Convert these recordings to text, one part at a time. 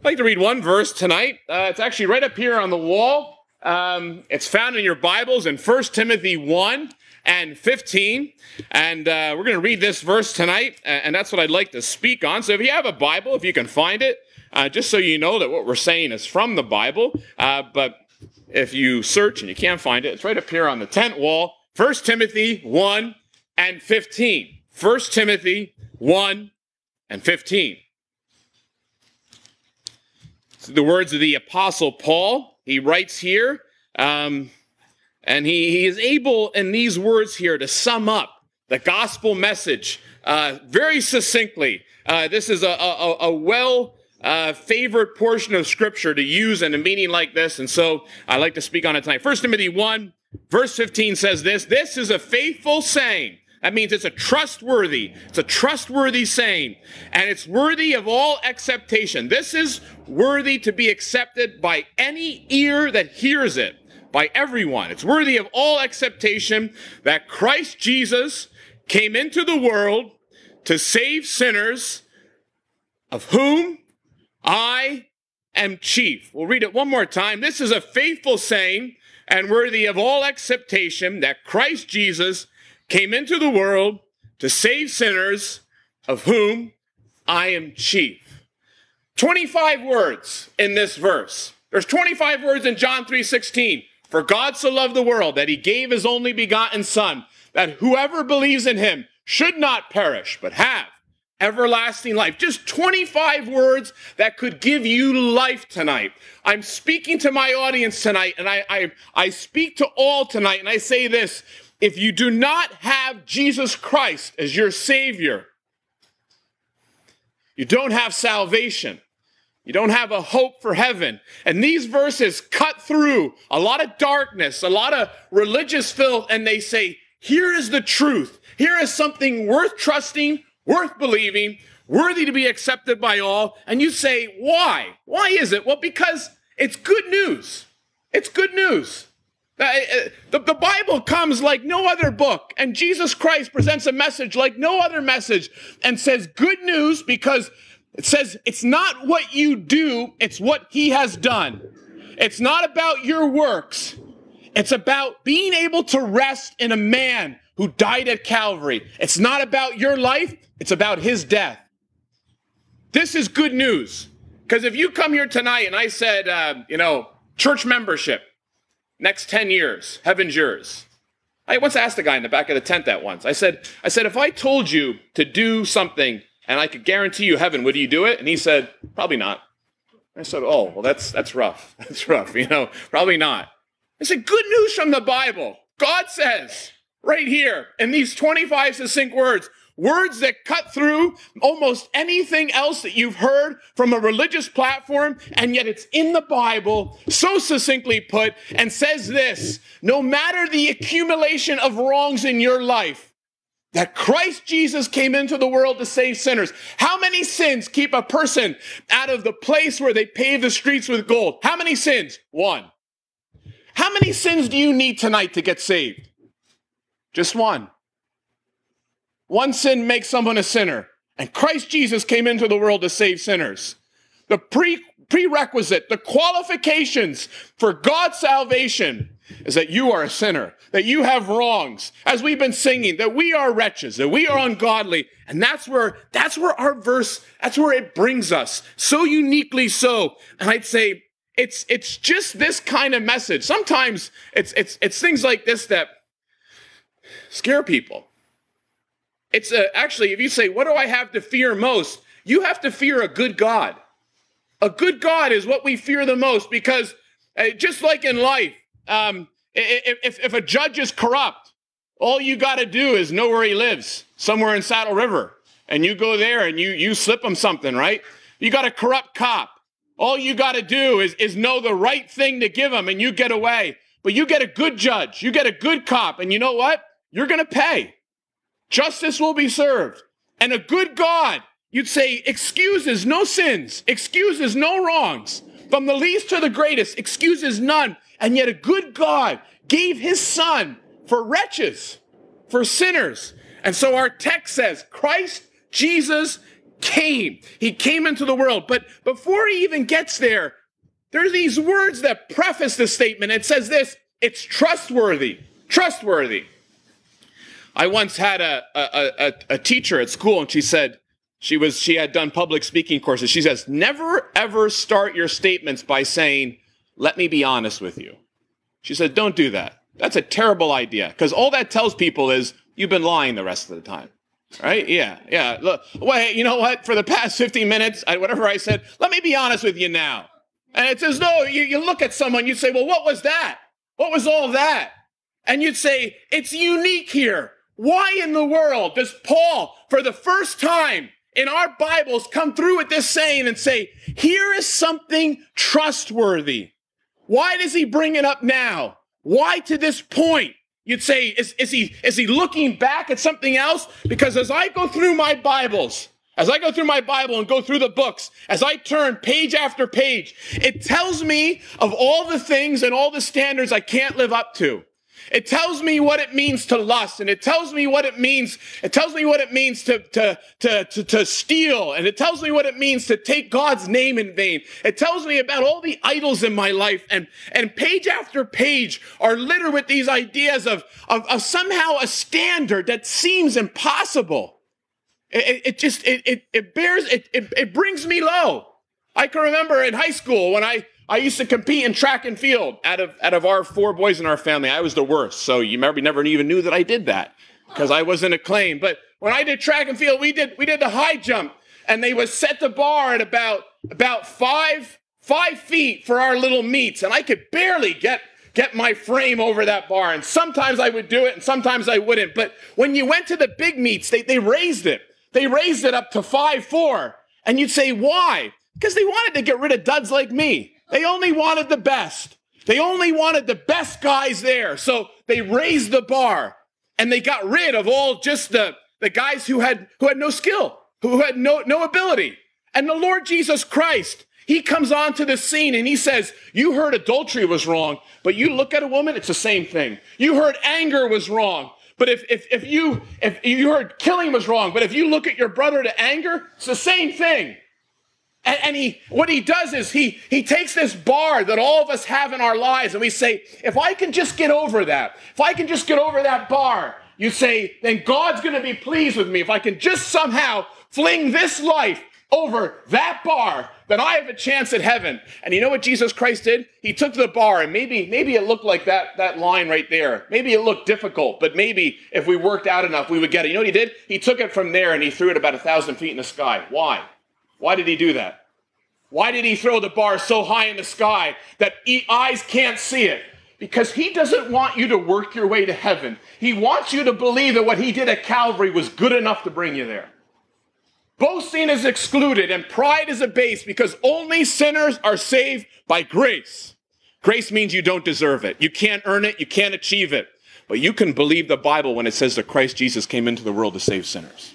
I'd like to read one verse tonight. Uh, it's actually right up here on the wall. Um, it's found in your Bibles in 1 Timothy 1 and 15. And uh, we're going to read this verse tonight, and that's what I'd like to speak on. So if you have a Bible, if you can find it, uh, just so you know that what we're saying is from the Bible. Uh, but if you search and you can't find it, it's right up here on the tent wall. 1 Timothy 1 and 15. 1 Timothy 1 and 15 the words of the Apostle Paul. He writes here, um, and he, he is able in these words here to sum up the gospel message uh, very succinctly. Uh, this is a, a, a well uh, favorite portion of scripture to use in a meeting like this, and so I like to speak on it tonight. First Timothy 1, verse 15 says this This is a faithful saying that means it's a trustworthy, it's a trustworthy saying, and it's worthy of all acceptation. This is worthy to be accepted by any ear that hears it, by everyone. It's worthy of all acceptation that Christ Jesus came into the world to save sinners, of whom I am chief. We'll read it one more time. This is a faithful saying and worthy of all acceptation that Christ Jesus came into the world to save sinners, of whom I am chief. 25 words in this verse. There's 25 words in John 3:16. For God so loved the world that he gave his only begotten son, that whoever believes in him should not perish, but have everlasting life. Just 25 words that could give you life tonight. I'm speaking to my audience tonight, and I, I, I speak to all tonight, and I say this if you do not have Jesus Christ as your Savior, you don't have salvation. You don't have a hope for heaven. And these verses cut through a lot of darkness, a lot of religious filth, and they say, here is the truth. Here is something worth trusting, worth believing, worthy to be accepted by all. And you say, why? Why is it? Well, because it's good news. It's good news. Uh, uh, the, the Bible comes like no other book, and Jesus Christ presents a message like no other message and says good news because it says it's not what you do, it's what he has done. It's not about your works, it's about being able to rest in a man who died at Calvary. It's not about your life, it's about his death. This is good news. Because if you come here tonight and I said, uh, you know, church membership, next 10 years, heaven's yours. I once asked a guy in the back of the tent that once. I said, I said, if I told you to do something and I could guarantee you heaven, would you do it? And he said, probably not. I said, oh, well, that's, that's rough. That's rough, you know, probably not. I said, good news from the Bible. God says right here in these 25 succinct words, Words that cut through almost anything else that you've heard from a religious platform, and yet it's in the Bible, so succinctly put, and says this no matter the accumulation of wrongs in your life, that Christ Jesus came into the world to save sinners. How many sins keep a person out of the place where they pave the streets with gold? How many sins? One. How many sins do you need tonight to get saved? Just one. One sin makes someone a sinner. And Christ Jesus came into the world to save sinners. The pre- prerequisite, the qualifications for God's salvation is that you are a sinner, that you have wrongs, as we've been singing, that we are wretches, that we are ungodly. And that's where, that's where our verse, that's where it brings us. So uniquely so. And I'd say it's, it's just this kind of message. Sometimes it's, it's, it's things like this that scare people. It's a, actually, if you say, What do I have to fear most? You have to fear a good God. A good God is what we fear the most because uh, just like in life, um, if, if a judge is corrupt, all you got to do is know where he lives, somewhere in Saddle River. And you go there and you, you slip him something, right? You got a corrupt cop. All you got to do is, is know the right thing to give him and you get away. But you get a good judge, you get a good cop, and you know what? You're going to pay. Justice will be served. And a good God, you'd say, excuses no sins, excuses no wrongs. From the least to the greatest, excuses none. And yet a good God gave his son for wretches, for sinners. And so our text says, Christ Jesus came. He came into the world. But before he even gets there, there are these words that preface the statement. It says this it's trustworthy. Trustworthy. I once had a, a, a, a teacher at school, and she said, she was she had done public speaking courses. She says, never ever start your statements by saying, let me be honest with you. She said, don't do that. That's a terrible idea because all that tells people is you've been lying the rest of the time. Right? Yeah, yeah. Look, wait, you know what? For the past 15 minutes, I, whatever I said, let me be honest with you now. And it's as though you, you look at someone, you say, well, what was that? What was all that? And you'd say, it's unique here. Why in the world does Paul, for the first time in our Bibles, come through with this saying and say, here is something trustworthy? Why does he bring it up now? Why to this point? You'd say, is, is, he, is he looking back at something else? Because as I go through my Bibles, as I go through my Bible and go through the books, as I turn page after page, it tells me of all the things and all the standards I can't live up to. It tells me what it means to lust, and it tells me what it means. It tells me what it means to, to, to, to, to steal, and it tells me what it means to take God's name in vain. It tells me about all the idols in my life, and, and page after page are littered with these ideas of, of, of somehow a standard that seems impossible. It, it just, it, it, it bears, it, it, it brings me low. I can remember in high school when I, I used to compete in track and field. Out of, out of our four boys in our family, I was the worst. So you maybe never even knew that I did that because I wasn't acclaimed. But when I did track and field, we did, we did the high jump and they would set the bar at about, about five, five feet for our little meets. And I could barely get get my frame over that bar. And sometimes I would do it and sometimes I wouldn't. But when you went to the big meets, they, they raised it. They raised it up to 5 4. And you'd say, why? Because they wanted to get rid of duds like me. They only wanted the best. They only wanted the best guys there. So they raised the bar and they got rid of all just the, the guys who had, who had no skill, who had no, no ability. And the Lord Jesus Christ, he comes onto the scene and he says, You heard adultery was wrong, but you look at a woman, it's the same thing. You heard anger was wrong, but if, if, if you if you heard killing was wrong, but if you look at your brother to anger, it's the same thing. And, and, he what he does is he he takes this bar that all of us have in our lives, and we say, if I can just get over that, if I can just get over that bar, you say, then God's gonna be pleased with me. If I can just somehow fling this life over that bar, then I have a chance at heaven. And you know what Jesus Christ did? He took the bar and maybe, maybe it looked like that, that line right there. Maybe it looked difficult, but maybe if we worked out enough, we would get it. You know what he did? He took it from there and he threw it about a thousand feet in the sky. Why? Why did he do that? Why did he throw the bar so high in the sky that eyes can't see it? Because he doesn't want you to work your way to heaven. He wants you to believe that what he did at Calvary was good enough to bring you there. Boasting is excluded and pride is abased because only sinners are saved by grace. Grace means you don't deserve it. You can't earn it. You can't achieve it. But you can believe the Bible when it says that Christ Jesus came into the world to save sinners.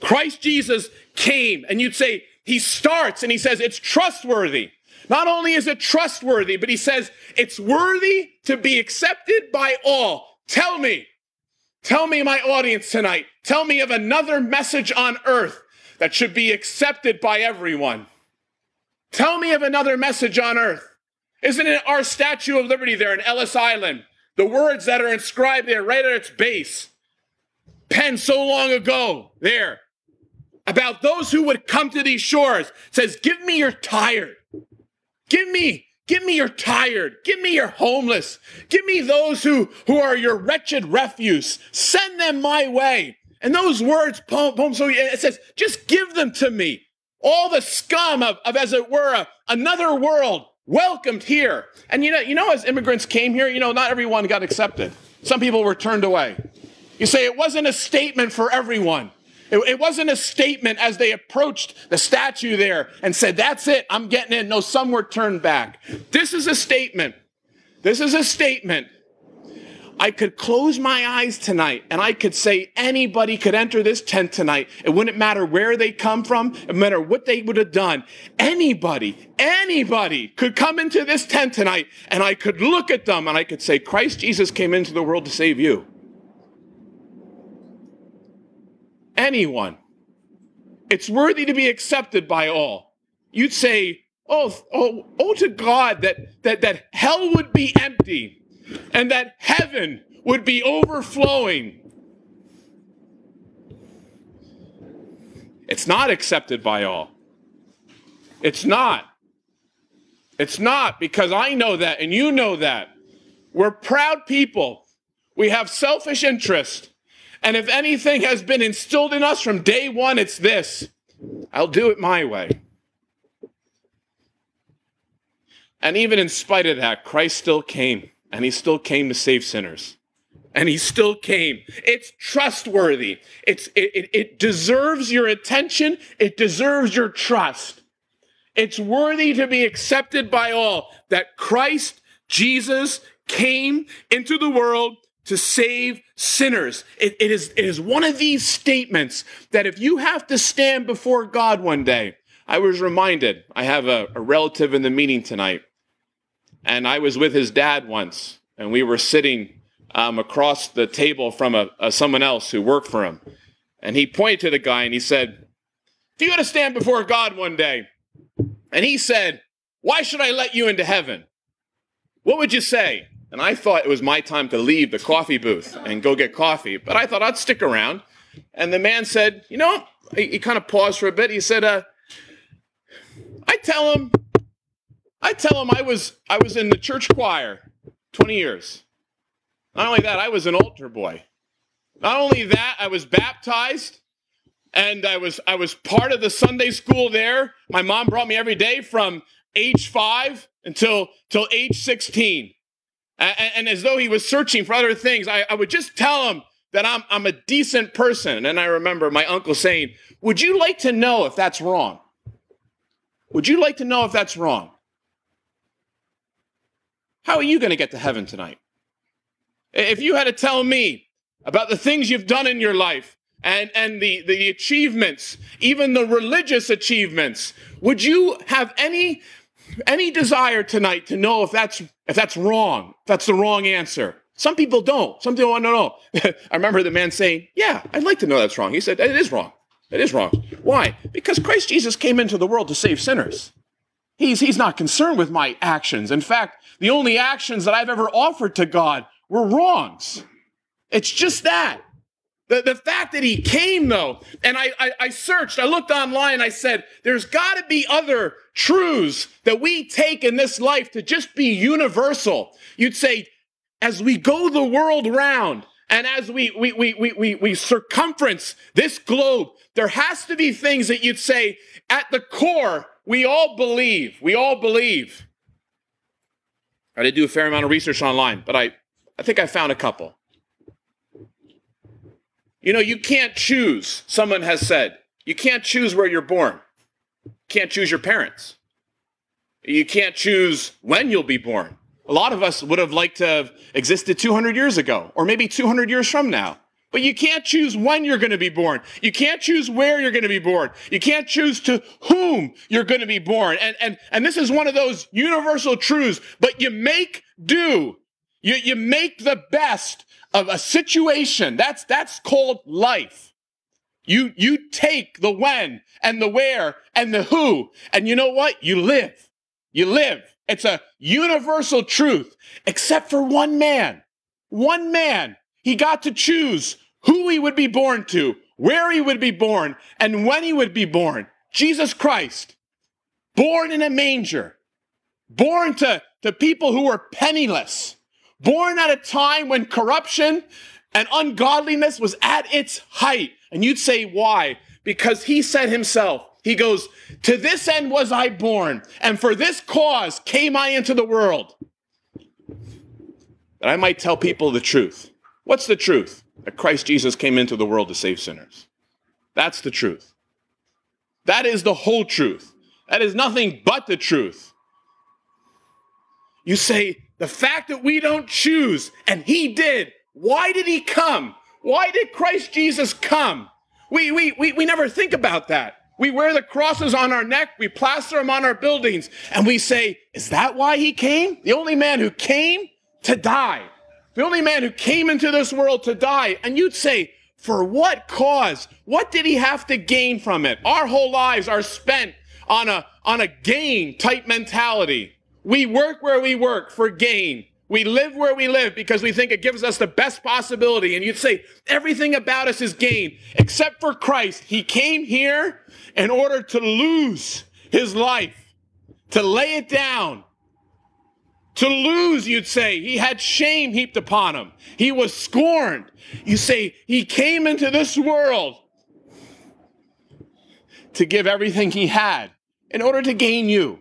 Christ Jesus came, and you'd say, he starts and he says, it's trustworthy. Not only is it trustworthy, but he says, it's worthy to be accepted by all. Tell me, Tell me, my audience tonight, tell me of another message on earth that should be accepted by everyone. Tell me of another message on earth. Isn't it our Statue of Liberty there in Ellis Island? The words that are inscribed there right at its base, penned so long ago there, about those who would come to these shores, says, Give me your tired. Give me Give me your tired. Give me your homeless. Give me those who, who are your wretched refuse. Send them my way. And those words, poem, poem so it says, just give them to me. All the scum of, of as it were, a, another world welcomed here. And you know, you know, as immigrants came here, you know, not everyone got accepted. Some people were turned away. You say it wasn't a statement for everyone. It, it, wasn't a statement as they approached the statue there and said, That's it, I'm getting in. No, some were turned back. This is a statement. This is a statement. I could close my eyes tonight and I could say anybody could enter this tent tonight. It wouldn't matter where they come from, it matter what they would have done. Anybody, anybody could come into this tent tonight and I could look at them and I could say, Christ Jesus came into the world to save you. Anyone. It's worthy to be accepted by all. You'd say, oh, oh, oh to God that, that, that hell would be empty and that heaven would be overflowing. It's not accepted by all. It's not. It's not because I know that and you know that. We're proud people. We have selfish interest. And if anything has been instilled in us from day one, it's this I'll do it my way. And even in spite of that, Christ still came, and he still came to save sinners. And he still came. It's trustworthy. It's, it, it, it deserves your attention. It deserves your trust. It's worthy to be accepted by all that Christ Jesus came into the world to save sinners. It, it, is, it is one of these statements that if you have to stand before God one day, I was reminded, I have a, a relative in the meeting tonight, and I was with his dad once, and we were sitting um, across the table from a, a, someone else who worked for him. And he pointed to the guy and he said, If you got to stand before God one day, and he said, Why should I let you into heaven? What would you say? And I thought it was my time to leave the coffee booth and go get coffee, but I thought I'd stick around. And the man said, You know, he, he kind of paused for a bit. He said, uh, I tell him, I tell him I was I was in the church choir 20 years. Not only that, I was an altar boy. Not only that, I was baptized and I was I was part of the Sunday school there. My mom brought me every day from age 5 until till age 16. And, and, as though he was searching for other things, I, I would just tell him that I'm, I'm a decent person. And I remember my uncle saying, Would you like to know if that's wrong? Would you like to know if that's wrong? How are you going to get to heaven tonight? If you had to tell me about the things you've done in your life and, and the, the achievements, even the religious achievements, would you have any any desire tonight to know if that's if that's wrong, if that's the wrong answer. Some people don't. Some people want to know. I remember the man saying, "Yeah, I'd like to know that's wrong." He said, "It is wrong. It is wrong. Why? Because Christ Jesus came into the world to save sinners. He's he's not concerned with my actions. In fact, the only actions that I've ever offered to God were wrongs. It's just that. The, the fact that he came, though, and I, I, I searched, I looked online, I said, there's got to be other truths that we take in this life to just be universal. You'd say, as we go the world round, and as we, we, we, we, we, we circumference this globe, there has to be things that you'd say, at the core, we all believe. We all believe. I did do a fair amount of research online, but I, I think I found a couple. You know, you can't choose, someone has said. You can't choose where you're born. You can't choose your parents. You can't choose when you'll be born. A lot of us would have liked to have existed 200 years ago, or maybe 200 years from now. But you can't choose when you're going to be born. You can't choose where you're going to be born. You can't choose to whom you're going to be born. And, and, and this is one of those universal truths, but you make do. You, you make the best of a situation. That's, that's called life. You, you take the when and the where and the who, and you know what? You live. You live. It's a universal truth, except for one man. One man. He got to choose who he would be born to, where he would be born, and when he would be born. Jesus Christ. Born in a manger. Born to, to people who were penniless born at a time when corruption and ungodliness was at its height. And you'd say, why? Because he said himself, he goes, To this end was I born, and for this cause came I into the world. That I might tell people the truth. What's the truth? That Christ Jesus came into the world to save sinners. That's the truth. That is the whole truth. That is nothing but the truth. You say, the fact that we don't choose, and he did. Why did he come? Why did Christ Jesus come? We, we, we, we never think about that. We wear the crosses on our neck, we plaster them on our buildings, and we say, Is that why he came? The only man who came to die. The only man who came into this world to die. And you'd say, For what cause? What did he have to gain from it? Our whole lives are spent on a, on a gain type mentality. We work where we work for gain. We live where we live because we think it gives us the best possibility. And you'd say everything about us is gain except for Christ. He came here in order to lose his life, to lay it down, to lose, you'd say. He had shame heaped upon him. He was scorned. You say he came into this world to give everything he had in order to gain you.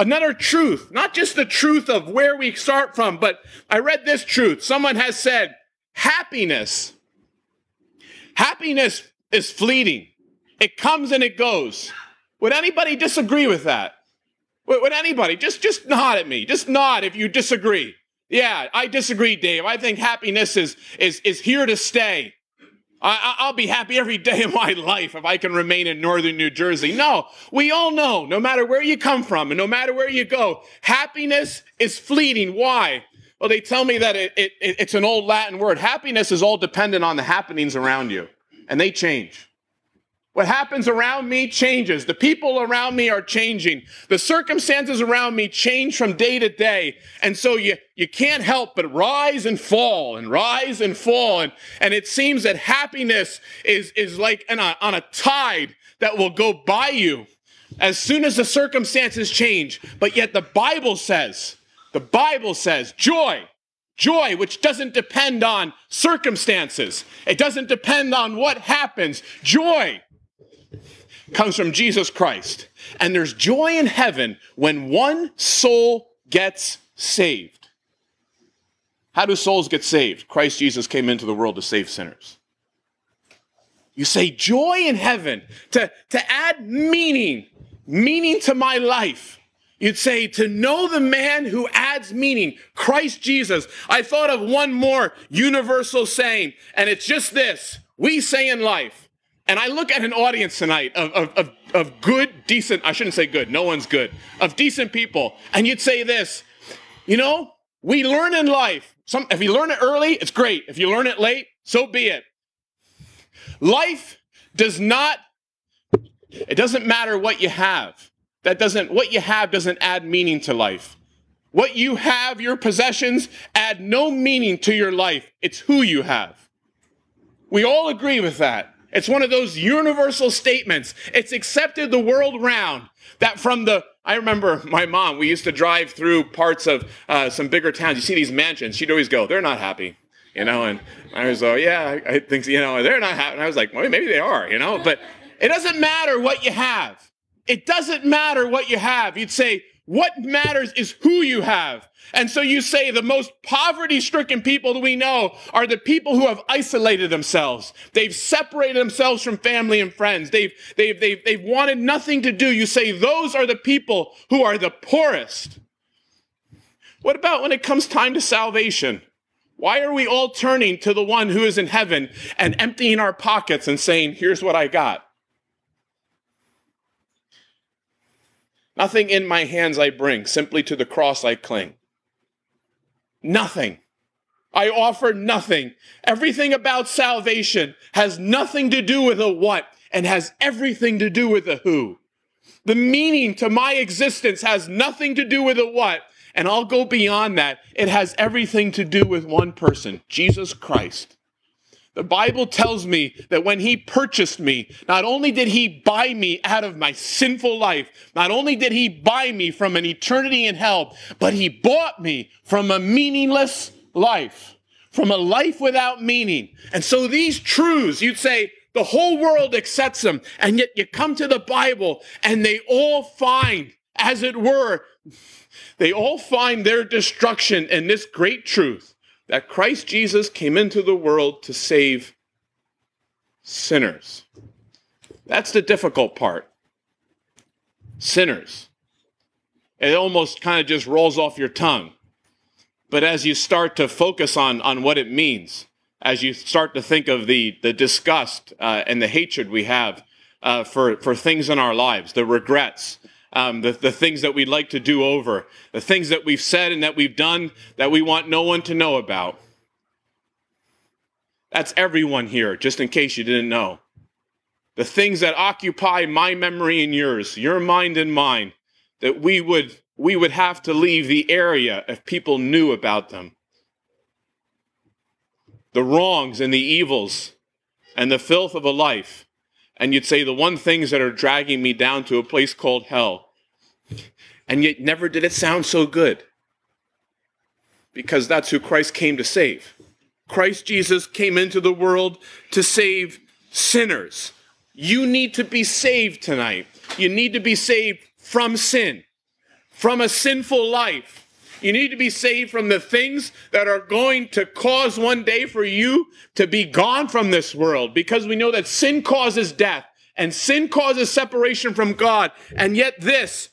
Another truth, not just the truth of where we start from, but I read this truth. Someone has said, happiness. Happiness is fleeting. It comes and it goes. Would anybody disagree with that? Would anybody just just nod at me? Just nod if you disagree. Yeah, I disagree, Dave. I think happiness is is is here to stay. I, will be happy every day of my life if I can remain in northern New Jersey. No, we all know, no matter where you come from and no matter where you go, happiness is fleeting. Why? Well, they tell me that it, it, it's an old Latin word. Happiness is all dependent on the happenings around you, and they change. What happens around me changes. The people around me are changing. The circumstances around me change from day to day. And so you, you can't help but rise and fall and rise and fall. And, and it seems that happiness is, is like on a, uh, on a tide that will go by you as soon as the circumstances change. But yet the Bible says, the Bible says, joy, joy, which doesn't depend on circumstances. It doesn't depend on what happens. Joy comes from Jesus Christ. And there's joy in heaven when one soul gets saved. How do souls get saved? Christ Jesus came into the world to save sinners. You say joy in heaven to, to add meaning, meaning to my life. You'd say to know the man who adds meaning, Christ Jesus. I thought of one more universal saying, and it's just this. We say in life, and I look at an audience tonight of, of, of, of, good, decent, I shouldn't say good, no one's good, of decent people. And you'd say this, you know, we learn in life. Some, if you learn it early, it's great. If you learn it late, so be it. Life does not, it doesn't matter what you have. That doesn't, what you have doesn't add meaning to life. What you have, your possessions, add no meaning to your life. It's who you have. We all agree with that. It's one of those universal statements. It's accepted the world round that from the, I remember my mom, we used to drive through parts of uh, some bigger towns. You see these mansions, she'd always go, they're not happy, you know, and I was like, yeah, I think, you know, they're not happy. And I was like, well, maybe they are, you know, but it doesn't matter what you have. It doesn't matter what you have. You'd say, what matters is who you have. And so you say the most poverty stricken people that we know are the people who have isolated themselves. They've separated themselves from family and friends. They've, they've, they've, they've wanted nothing to do. You say those are the people who are the poorest. What about when it comes time to salvation? Why are we all turning to the one who is in heaven and emptying our pockets and saying, here's what I got? Nothing in my hands I bring, simply to the cross I cling. Nothing. I offer nothing. Everything about salvation has nothing to do with a what and has everything to do with a who. The meaning to my existence has nothing to do with a what, and I'll go beyond that. It has everything to do with one person, Jesus Christ. The Bible tells me that when he purchased me, not only did he buy me out of my sinful life, not only did he buy me from an eternity in hell, but he bought me from a meaningless life, from a life without meaning. And so these truths, you'd say, the whole world accepts them, and yet you come to the Bible and they all find, as it were, they all find their destruction in this great truth that Christ Jesus came into the world to save sinners. That's the difficult part. Sinners. It almost kind of just rolls off your tongue. But as you start to focus on, on what it means, as you start to think of the, the disgust uh, and the hatred we have uh, for, for things in our lives, the regrets, um, the, the things that we'd like to do over, the things that we've said and that we've done that we want no one to know about. That's everyone here, just in case you didn't know. The things that occupy my memory and yours, your mind and mine, that we would we would have to leave the area if people knew about them. The wrongs and the evils and the filth of a life. And you'd say the one things that are dragging me down to a place called hell. And yet never did it sound so good. Because that's who Christ came to save. Christ Jesus came into the world to save sinners. You need to be saved tonight. You need to be saved from sin, from a sinful life. You need to be saved from the things that are going to cause one day for you to be gone from this world because we know that sin causes death and sin causes separation from God. And yet, this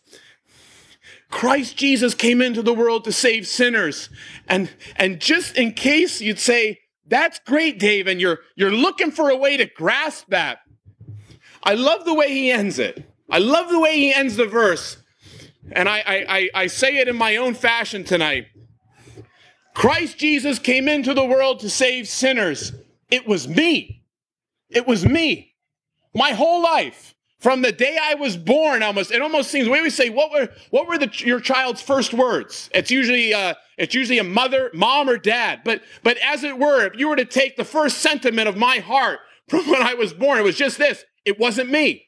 Christ Jesus came into the world to save sinners. And, and just in case you'd say, that's great, Dave, and you're, you're looking for a way to grasp that. I love the way he ends it. I love the way he ends the verse. And I, I, I, say it in my own fashion tonight. Christ Jesus came into the world to save sinners. It was me. It was me. My whole life. From the day I was born, almost it almost seems. We always say, "What were what were the, your child's first words?" It's usually uh, it's usually a mother, mom, or dad. But but as it were, if you were to take the first sentiment of my heart from when I was born, it was just this: it wasn't me.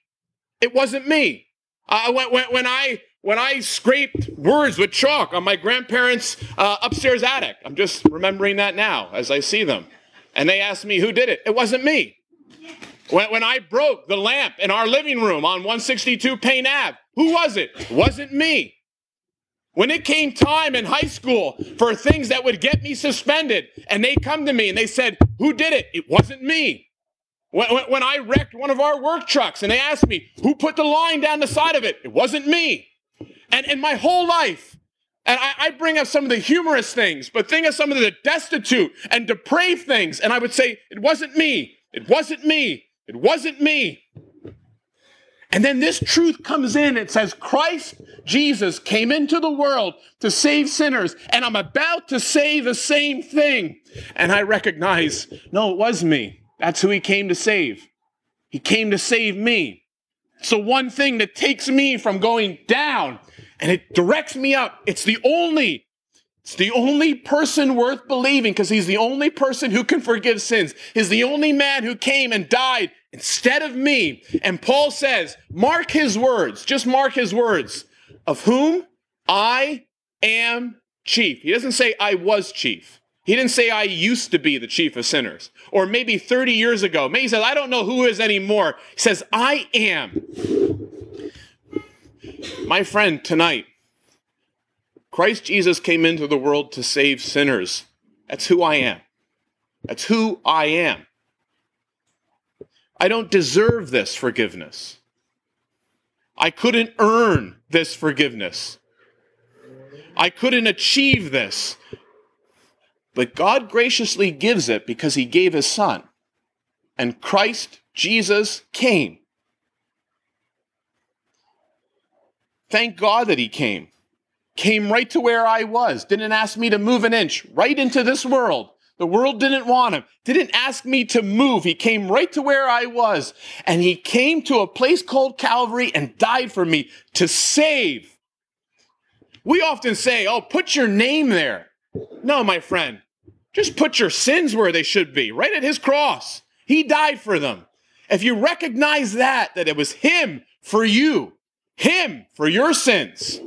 It wasn't me. Uh, when, when, when I when I scraped words with chalk on my grandparents' uh, upstairs attic, I'm just remembering that now as I see them, and they asked me who did it. It wasn't me. When, when I broke the lamp in our living room on 162 Payne Ave, who was it? it wasn't me. When it came time in high school for things that would get me suspended, and they come to me and they said, Who did it? It wasn't me. When, when, I wrecked one of our work trucks and they asked me, Who put the line down the side of it? It wasn't me. And in my whole life, and I, I, bring up some of the humorous things, but think of some of the destitute and depraved things, and I would say, It wasn't me. It wasn't me. It wasn't me. And then this truth comes in. It says, Christ Jesus came into the world to save sinners, and I'm about to say the same thing. And I recognize, no, it was me. That's who he came to save. He came to save me. So one thing that takes me from going down and it directs me up. It's the only it's the only person worth believing because he's the only person who can forgive sins. He's the only man who came and died instead of me. And Paul says, mark his words, just mark his words, of whom I am chief. He doesn't say I was chief. He didn't say I used to be the chief of sinners. Or maybe 30 years ago. Maybe he says, I don't know who is anymore. He says, I am. My friend, tonight, Christ Jesus came into the world to save sinners. That's who I am. That's who I am. I don't deserve this forgiveness. I couldn't earn this forgiveness. I couldn't achieve this. But God graciously gives it because He gave His Son. And Christ Jesus came. Thank God that He came. Came right to where I was. Didn't ask me to move an inch. Right into this world. The world didn't want him, didn't ask me to move. He came right to where I was. And he came to a place called Calvary and died for me to save. We often say, oh, put your name there. No, my friend, just put your sins where they should be, right at his cross. He died for them. If you recognize that, that it was him for you, him for your sins.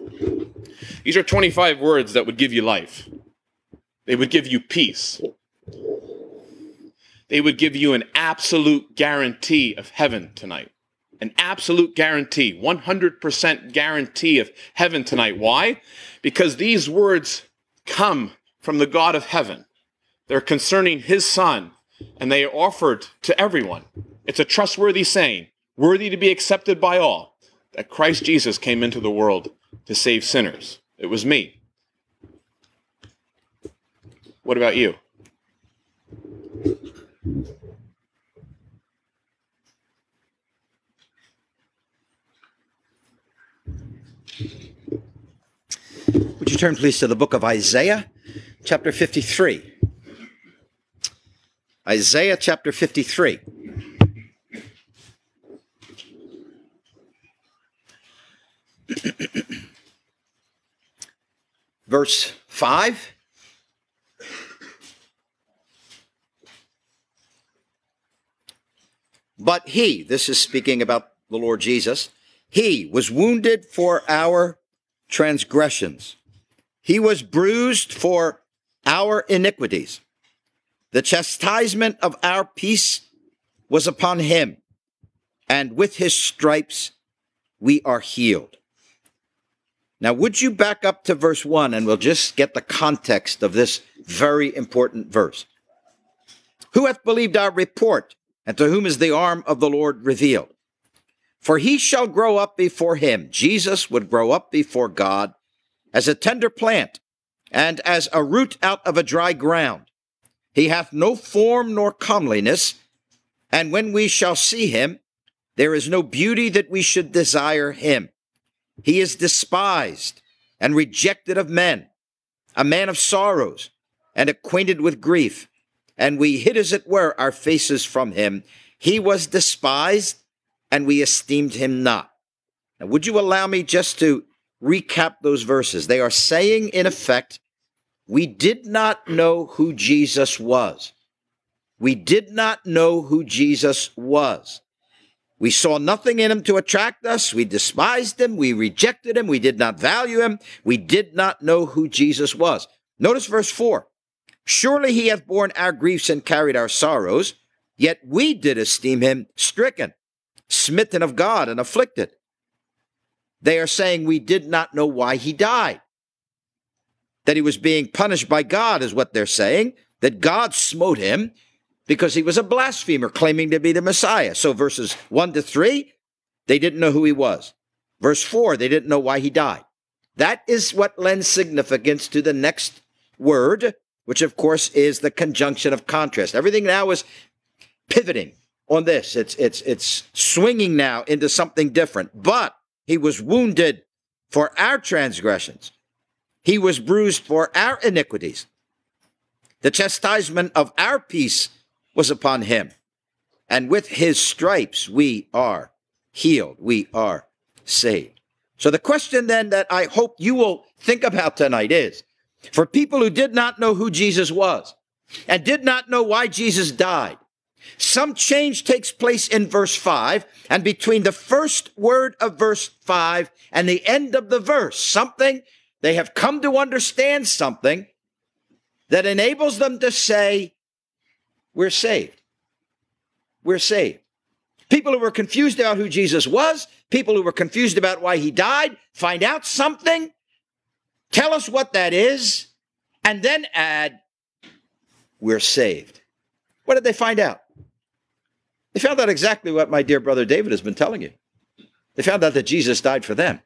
These are 25 words that would give you life. They would give you peace they would give you an absolute guarantee of heaven tonight. An absolute guarantee, 100% guarantee of heaven tonight. Why? Because these words come from the God of heaven. They're concerning his son, and they are offered to everyone. It's a trustworthy saying, worthy to be accepted by all, that Christ Jesus came into the world to save sinners. It was me. What about you? Would you turn, please, to the book of Isaiah, chapter 53? Isaiah chapter 53. Verse 5. But he, this is speaking about the Lord Jesus, he was wounded for our transgressions. He was bruised for our iniquities. The chastisement of our peace was upon him, and with his stripes we are healed. Now, would you back up to verse 1 and we'll just get the context of this very important verse? Who hath believed our report, and to whom is the arm of the Lord revealed? For he shall grow up before him. Jesus would grow up before God as a tender plant and as a root out of a dry ground. He hath no form nor comeliness, and when we shall see him, there is no beauty that we should desire him. He is despised and rejected of men, a man of sorrows and acquainted with grief. And we hid, as it were, our faces from him. He was despised, and we esteemed him not. Now, would you allow me just to recap those verses? They are saying, in effect, we did not know who Jesus was. We did not know who Jesus was. We saw nothing in him to attract us. We despised him. We rejected him. We did not value him. We did not know who Jesus was. Notice verse 4 Surely he hath borne our griefs and carried our sorrows, yet we did esteem him stricken, smitten of God, and afflicted. They are saying we did not know why he died that he was being punished by God, is what they're saying, that God smote him because he was a blasphemer claiming to be the Messiah. So verses 1 to 3, they didn't know who he was. Verse 4, they didn't know why he died. That is what lends significance to the next word, which of course is the conjunction of contrast. Everything now is pivoting on this. It's it's it's swinging now into something different. But he was wounded for our transgressions. He was bruised for our iniquities. The chastisement of our peace was upon him. And with his stripes we are healed. We are saved. So the question then that I hope you will think about tonight is for people who did not know who Jesus was and did not know why Jesus died, some change takes place in verse 5, and between the first word of verse 5 and the end of the verse, something they have come to understand something that enables them to say, We're saved. We're saved. People who were confused about who Jesus was, people who were confused about why he died, find out something, tell us what that is, and then add, We're saved. What did they find out? They found out exactly what my dear brother David has been telling you. They found out that Jesus died for them.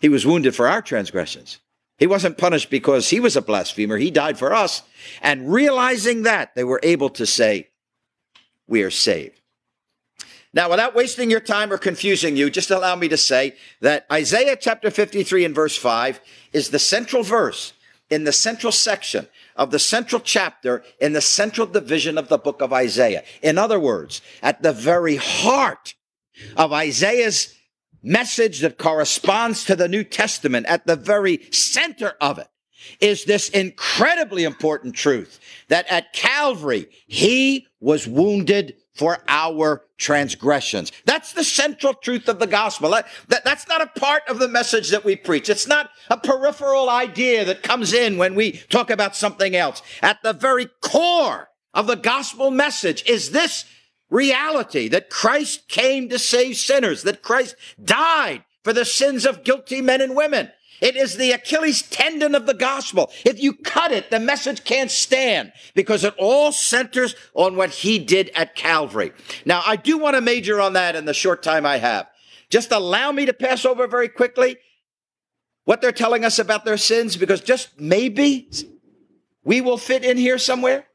He was wounded for our transgressions. He wasn't punished because he was a blasphemer. He died for us. And realizing that, they were able to say, We are saved. Now, without wasting your time or confusing you, just allow me to say that Isaiah chapter 53 and verse 5 is the central verse in the central section of the central chapter in the central division of the book of Isaiah. In other words, at the very heart of Isaiah's message that corresponds to the New Testament at the very center of it is this incredibly important truth that at Calvary, he was wounded for our transgressions. That's the central truth of the gospel. That, that, that's not a part of the message that we preach. It's not a peripheral idea that comes in when we talk about something else. At the very core of the gospel message is this reality that Christ came to save sinners, that Christ died for the sins of guilty men and women. It is the Achilles tendon of the gospel. If you cut it, the message can't stand because it all centers on what he did at Calvary. Now, I do want to major on that in the short time I have. Just allow me to pass over very quickly what they're telling us about their sins because just maybe we will fit in here somewhere.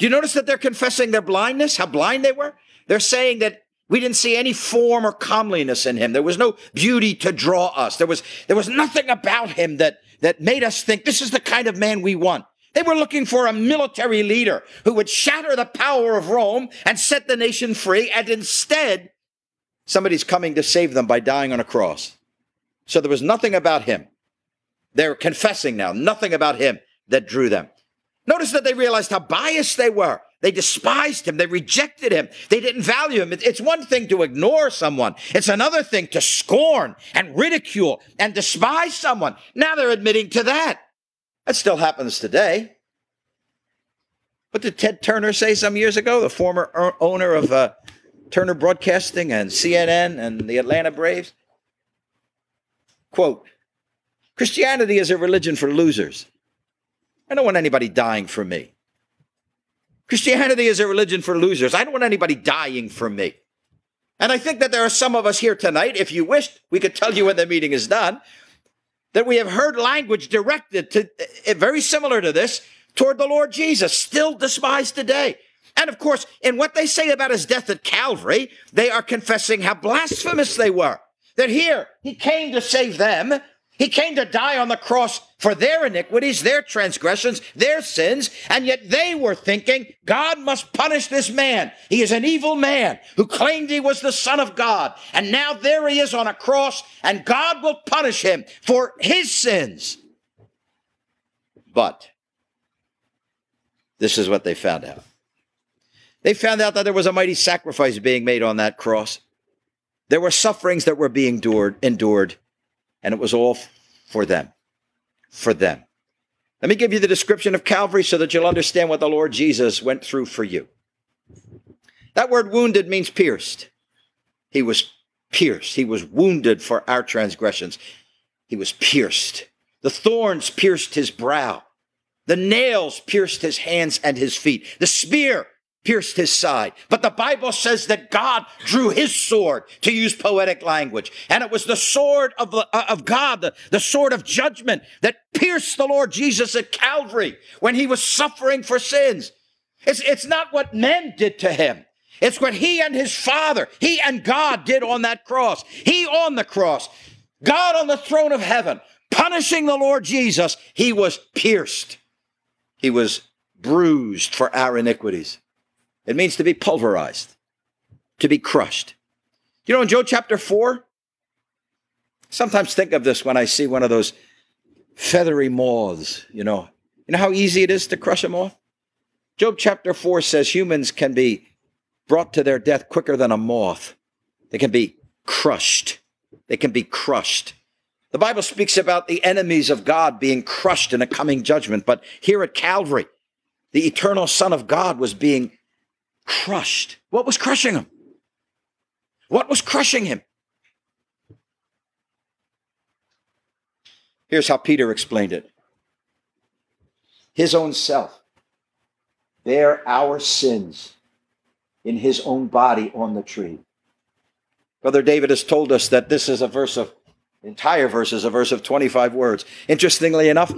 Do you notice that they're confessing their blindness, how blind they were? They're saying that we didn't see any form or comeliness in him. There was no beauty to draw us. There was, there was nothing about him that, that made us think this is the kind of man we want. They were looking for a military leader who would shatter the power of Rome and set the nation free. And instead, somebody's coming to save them by dying on a cross. So there was nothing about him. They're confessing now, nothing about him that drew them. Notice that they realized how biased they were. They despised him. They rejected him. They didn't value him. It's one thing to ignore someone. It's another thing to scorn and ridicule and despise someone. Now they're admitting to that. That still happens today. What did Ted Turner say some years ago, the former owner of uh, Turner Broadcasting and CNN and the Atlanta Braves? Quote, Christianity is a religion for losers. I don't want anybody dying for me. Christianity is a religion for losers. I don't want anybody dying for me. And I think that there are some of us here tonight, if you wished, we could tell you when the meeting is done, that we have heard language directed to uh, very similar to this toward the Lord Jesus, still despised today. And of course, in what they say about his death at Calvary, they are confessing how blasphemous they were. That here, he came to save them, he came to die on the cross for their iniquities, their transgressions, their sins, and yet they were thinking God must punish this man. He is an evil man who claimed he was the Son of God. And now there he is on a cross, and God will punish him for his sins. But this is what they found out. They found out that there was a mighty sacrifice being made on that cross. There were sufferings that were being endured, endured and it was all for them. For them. Let me give you the description of Calvary so that you'll understand what the Lord Jesus went through for you. That word wounded means pierced. He was pierced. He was wounded for our transgressions. He was pierced. The thorns pierced his brow. The nails pierced his hands and his feet. The spear pierced his side. But the Bible says that God drew his sword, to use poetic language. And it was the sword of, uh, of God, the, the sword of judgment that pierced the Lord Jesus at Calvary when he was suffering for sins. It's, it's not what men did to him. It's what he and his father, he and God did on that cross. He on the cross, God on the throne of heaven, punishing the Lord Jesus. He was pierced. He was bruised for our iniquities. It means to be pulverized, to be crushed. You know, in Job chapter 4, sometimes think of this when I see one of those feathery moths, you know. You know how easy it is to crush a moth? Job chapter 4 says humans can be brought to their death quicker than a moth. They can be crushed. They can be crushed. The Bible speaks about the enemies of God being crushed in a coming judgment, but here at Calvary, the eternal Son of God was being crushed. What was crushing him? What was crushing him? Here's how Peter explained it his own self bear our sins in his own body on the tree. Brother David has told us that this is a verse of, entire verse is a verse of 25 words. Interestingly enough,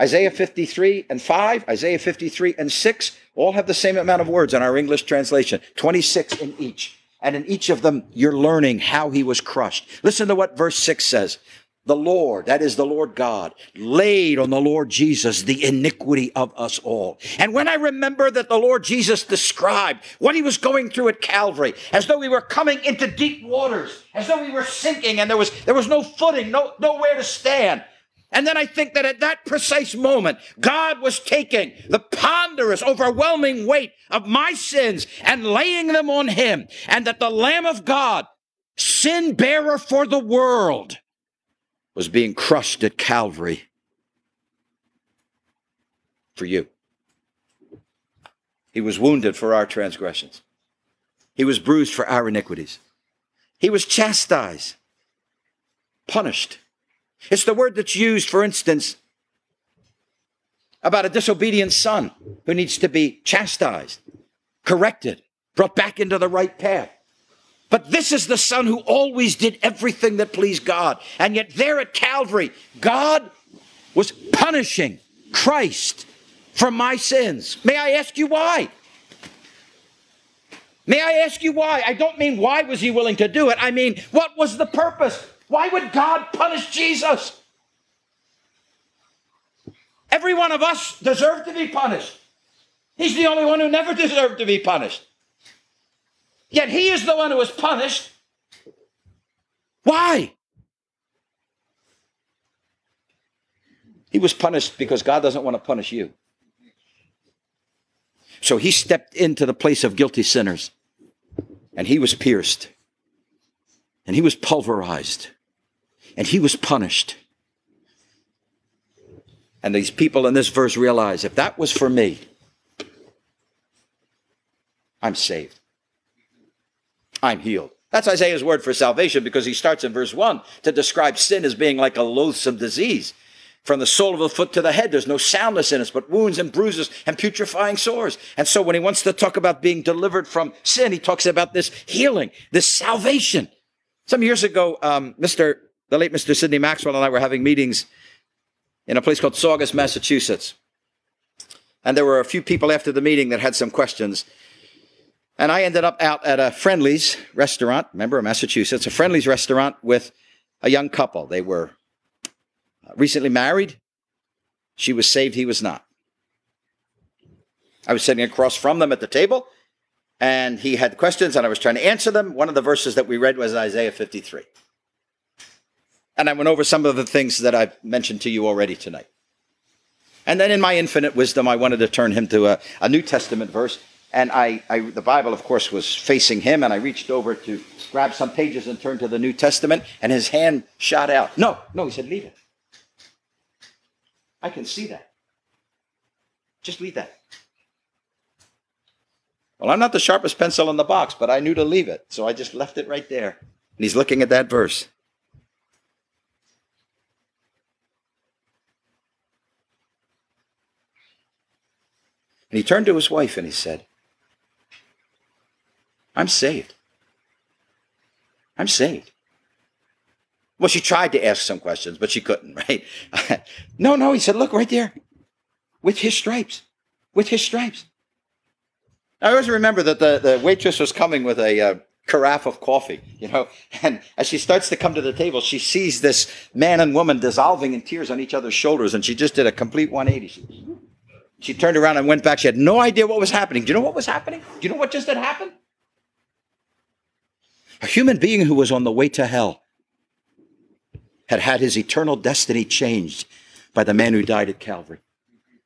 Isaiah 53 and 5, Isaiah 53 and 6 all have the same amount of words in our English translation, 26 in each. And in each of them, you're learning how he was crushed. Listen to what verse 6 says. The Lord, that is the Lord God, laid on the Lord Jesus the iniquity of us all. And when I remember that the Lord Jesus described what he was going through at Calvary, as though we were coming into deep waters, as though we were sinking and there was, there was no footing, no, nowhere to stand. And then I think that at that precise moment, God was taking the ponderous, overwhelming weight of my sins and laying them on him. And that the Lamb of God, sin bearer for the world, was being crushed at Calvary for you. He was wounded for our transgressions. He was bruised for our iniquities. He was chastised, punished it's the word that's used, for instance, about a disobedient son who needs to be chastised, corrected, brought back into the right path. But this is the son who always did everything that pleased God. And yet, there at Calvary, God was punishing Christ for my sins. May I ask you why? May I ask you why? I don't mean why was he willing to do it. I mean, what was the purpose? Why would God punish Jesus? Every one of us deserve to be punished. He's the only one who never deserved to be punished. Yet he is the one who was punished. Why? He was punished because God doesn't want to punish you. So he stepped into the place of guilty sinners and he was pierced and he was pulverized and he was punished. And these people in this verse realize if that was for me, I'm saved. I'm healed. That's Isaiah's word for salvation because he starts in verse 1 to describe sin as being like a loathsome disease. From the sole of the foot to the head, there's no soundness in us, but wounds and bruises and putrefying sores. And so when he wants to talk about being delivered from sin, he talks about this healing, this salvation. Some years ago, um, Mr. the late Mr. Sidney Maxwell and I were having meetings in a place called Saugus, Massachusetts. And there were a few people after the meeting that had some questions. And I ended up out at a Friendly's restaurant, remember, Massachusetts, a Friendly's restaurant with a young couple. They were uh, recently married. She was saved, he was not. I was sitting across from them at the table, and he had questions, and I was trying to answer them. One of the verses that we read was Isaiah 53. And I went over some of the things that I've mentioned to you already tonight. And then in my infinite wisdom, I wanted to turn him to a, a New Testament verse. And I, I, the Bible, of course, was facing him, and I reached over to grab some pages and turn to the New Testament, and his hand shot out. No, no, he said, leave it. I can see that. Just leave that. Well, I'm not the sharpest pencil in the box, but I knew to leave it, so I just left it right there. And he's looking at that verse. And he turned to his wife and he said, I'm saved. I'm saved. Well, she tried to ask some questions, but she couldn't, right? no, no, he said, look right there. With his stripes. With his stripes. I always remember that the, the waitress was coming with a uh, carafe of coffee, you know, and as she starts to come to the table, she sees this man and woman dissolving in tears on each other's shoulders, and she just did a complete 180. She, she turned around and went back. She had no idea what was happening. Do you know what was happening? Do you know what just had happened? A human being who was on the way to hell had had his eternal destiny changed by the man who died at Calvary.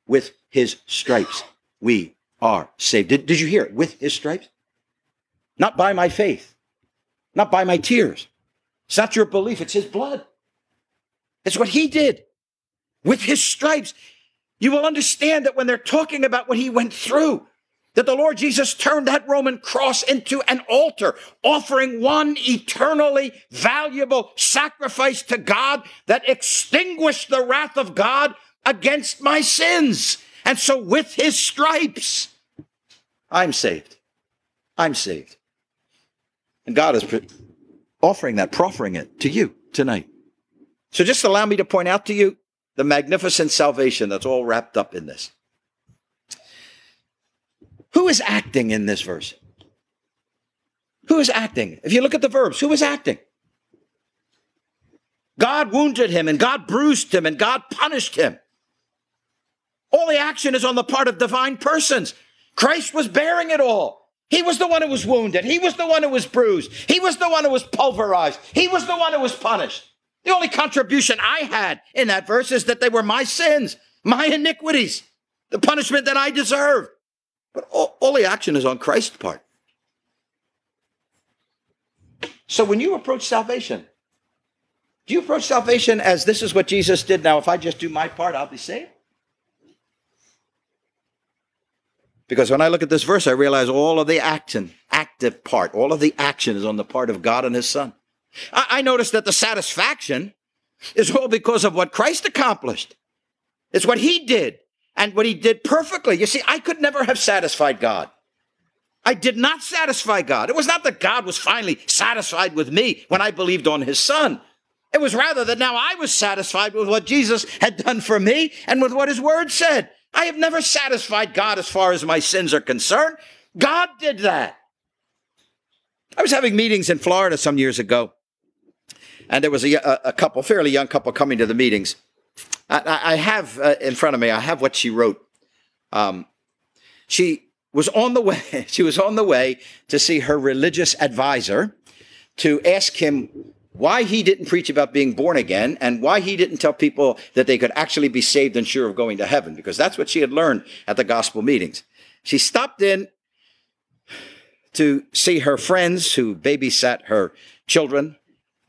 With his stripes, we are saved. Did, did you hear it? With his stripes? Not by my faith, not by my tears. It's not your belief, it's his blood. It's what he did. With his stripes, you will understand that when they're talking about what he went through, that the Lord Jesus turned that Roman cross into an altar, offering one eternally valuable sacrifice to God that extinguished the wrath of God against my sins. And so with his stripes, I'm saved. I'm saved. And God is offering that, proffering it to you tonight. So just allow me to point out to you the magnificent salvation that's all wrapped up in this. Who is acting in this verse? Who is acting? If you look at the verbs, who is acting? God wounded him and God bruised him and God punished him. All the action is on the part of divine persons. Christ was bearing it all. He was the one who was wounded. He was the one who was bruised. He was the one who was pulverized. He was the one who was punished. The only contribution I had in that verse is that they were my sins, my iniquities, the punishment that I deserved. But all, all the action is on Christ's part. So when you approach salvation, do you approach salvation as this is what Jesus did? Now, if I just do my part, I'll be saved? Because when I look at this verse, I realize all of the action, active part, all of the action is on the part of God and His Son. I, I notice that the satisfaction is all because of what Christ accomplished. It's what He did and what he did perfectly. You see, I could never have satisfied God. I did not satisfy God. It was not that God was finally satisfied with me when I believed on his son. It was rather that now I was satisfied with what Jesus had done for me and with what his word said. I have never satisfied God as far as my sins are concerned. God did that. I was having meetings in Florida some years ago, and there was a, a couple, fairly young couple, coming to the meetings. I, I have uh, in front of me, I have what she wrote. Um, she was on the way, she was on the way to see her religious advisor to ask him why he didn't preach about being born again and why he didn't tell people that they could actually be saved and sure of going to heaven, because that's what she had learned at the gospel meetings. She stopped in to see her friends who babysat her children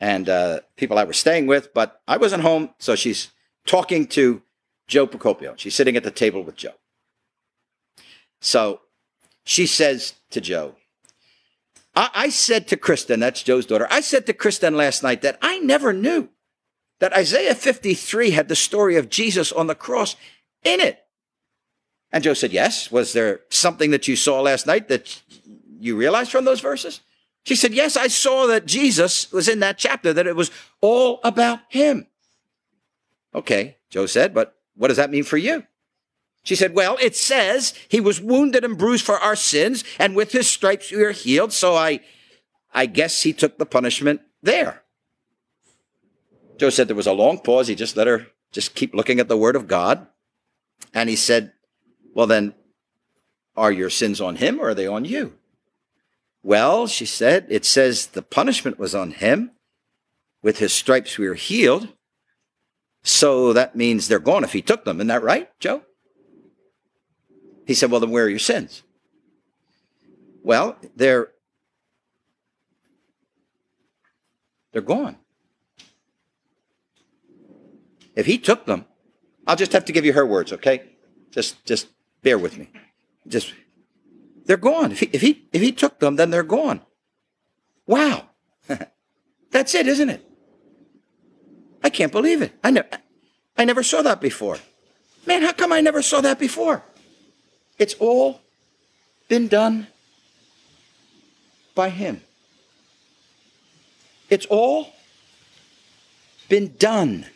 and uh, people I was staying with, but I wasn't home, so she's talking to Joe Procopio. She's sitting at the table with Joe. So she says to Joe, I, I said to Kristen, that's Joe's daughter, I said to Kristen last night that I never knew that Isaiah 53 had the story of Jesus on the cross in it. And Joe said, Yes. Was there something that you saw last night that you realized from those verses? She said, Yes, I saw that Jesus was in that chapter, that it was all about him. Okay, Joe said, but what does that mean for you? She said, Well, it says he was wounded and bruised for our sins, and with his stripes we are healed. So I, I guess he took the punishment there. Joe said there was a long pause. He just let her just keep looking at the word of God. And he said, Well, then, are your sins on him or are they on you? Well, she said, it says the punishment was on him. With his stripes we are healed. So that means they're gone if he took them. Isn't that right, Joe? He said, Well, then where are your sins? Well, they're they're gone. If he took them, I'll just have to give you her words, okay? Just just bear with me. Just they're gone. If he if he if he took them, then they're gone. Wow. That's it, isn't it? I can't believe it. I never I never saw that before. Man, how come I never saw that before? It's all been done by Him. It's all been done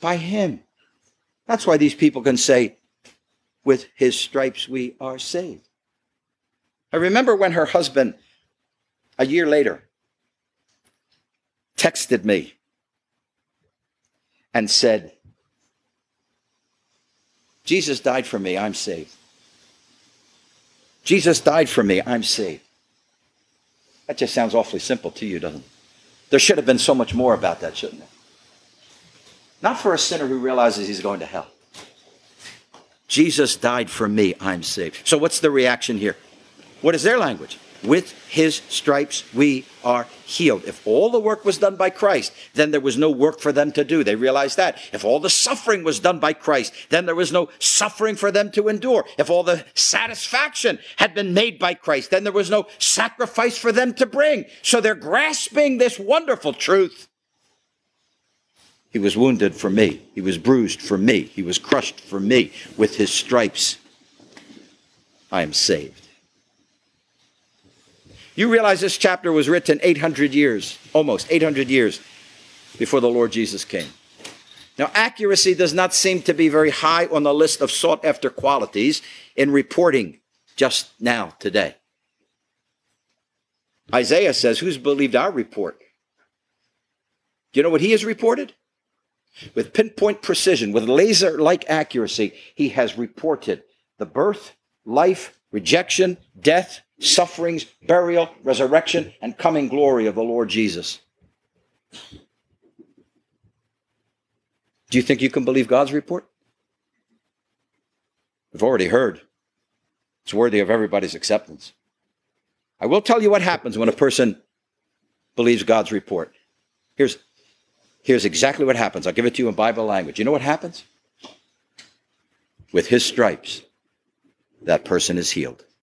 by Him. That's why these people can say, with His stripes we are saved. I remember when her husband, a year later, texted me and said, Jesus died for me, I'm saved. Jesus died for me, I'm saved. That just sounds awfully simple to you, doesn't it? There should have been so much more about that, shouldn't there? Not for a sinner who realizes he's going to hell. Jesus died for me, I'm saved. So, what's the reaction here? What is their language? With his stripes we are healed. If all the work was done by Christ, then there was no work for them to do. They realized that. If all the suffering was done by Christ, then there was no suffering for them to endure. If all the satisfaction had been made by Christ, then there was no sacrifice for them to bring. So they're grasping this wonderful truth. He was wounded for me. He was bruised for me. He was crushed for me. With his stripes, I am saved. You realize this chapter was written 800 years, almost 800 years before the Lord Jesus came. Now, accuracy does not seem to be very high on the list of sought after qualities in reporting just now, today. Isaiah says, Who's believed our report? Do you know what he has reported? With pinpoint precision, with laser like accuracy, he has reported the birth, life, rejection, death, sufferings, burial, resurrection, and coming glory of the Lord Jesus. Do you think you can believe God's report? We've already heard. It's worthy of everybody's acceptance. I will tell you what happens when a person believes God's report. Here's, here's exactly what happens. I'll give it to you in Bible language. You know what happens? With his stripes, that person is healed.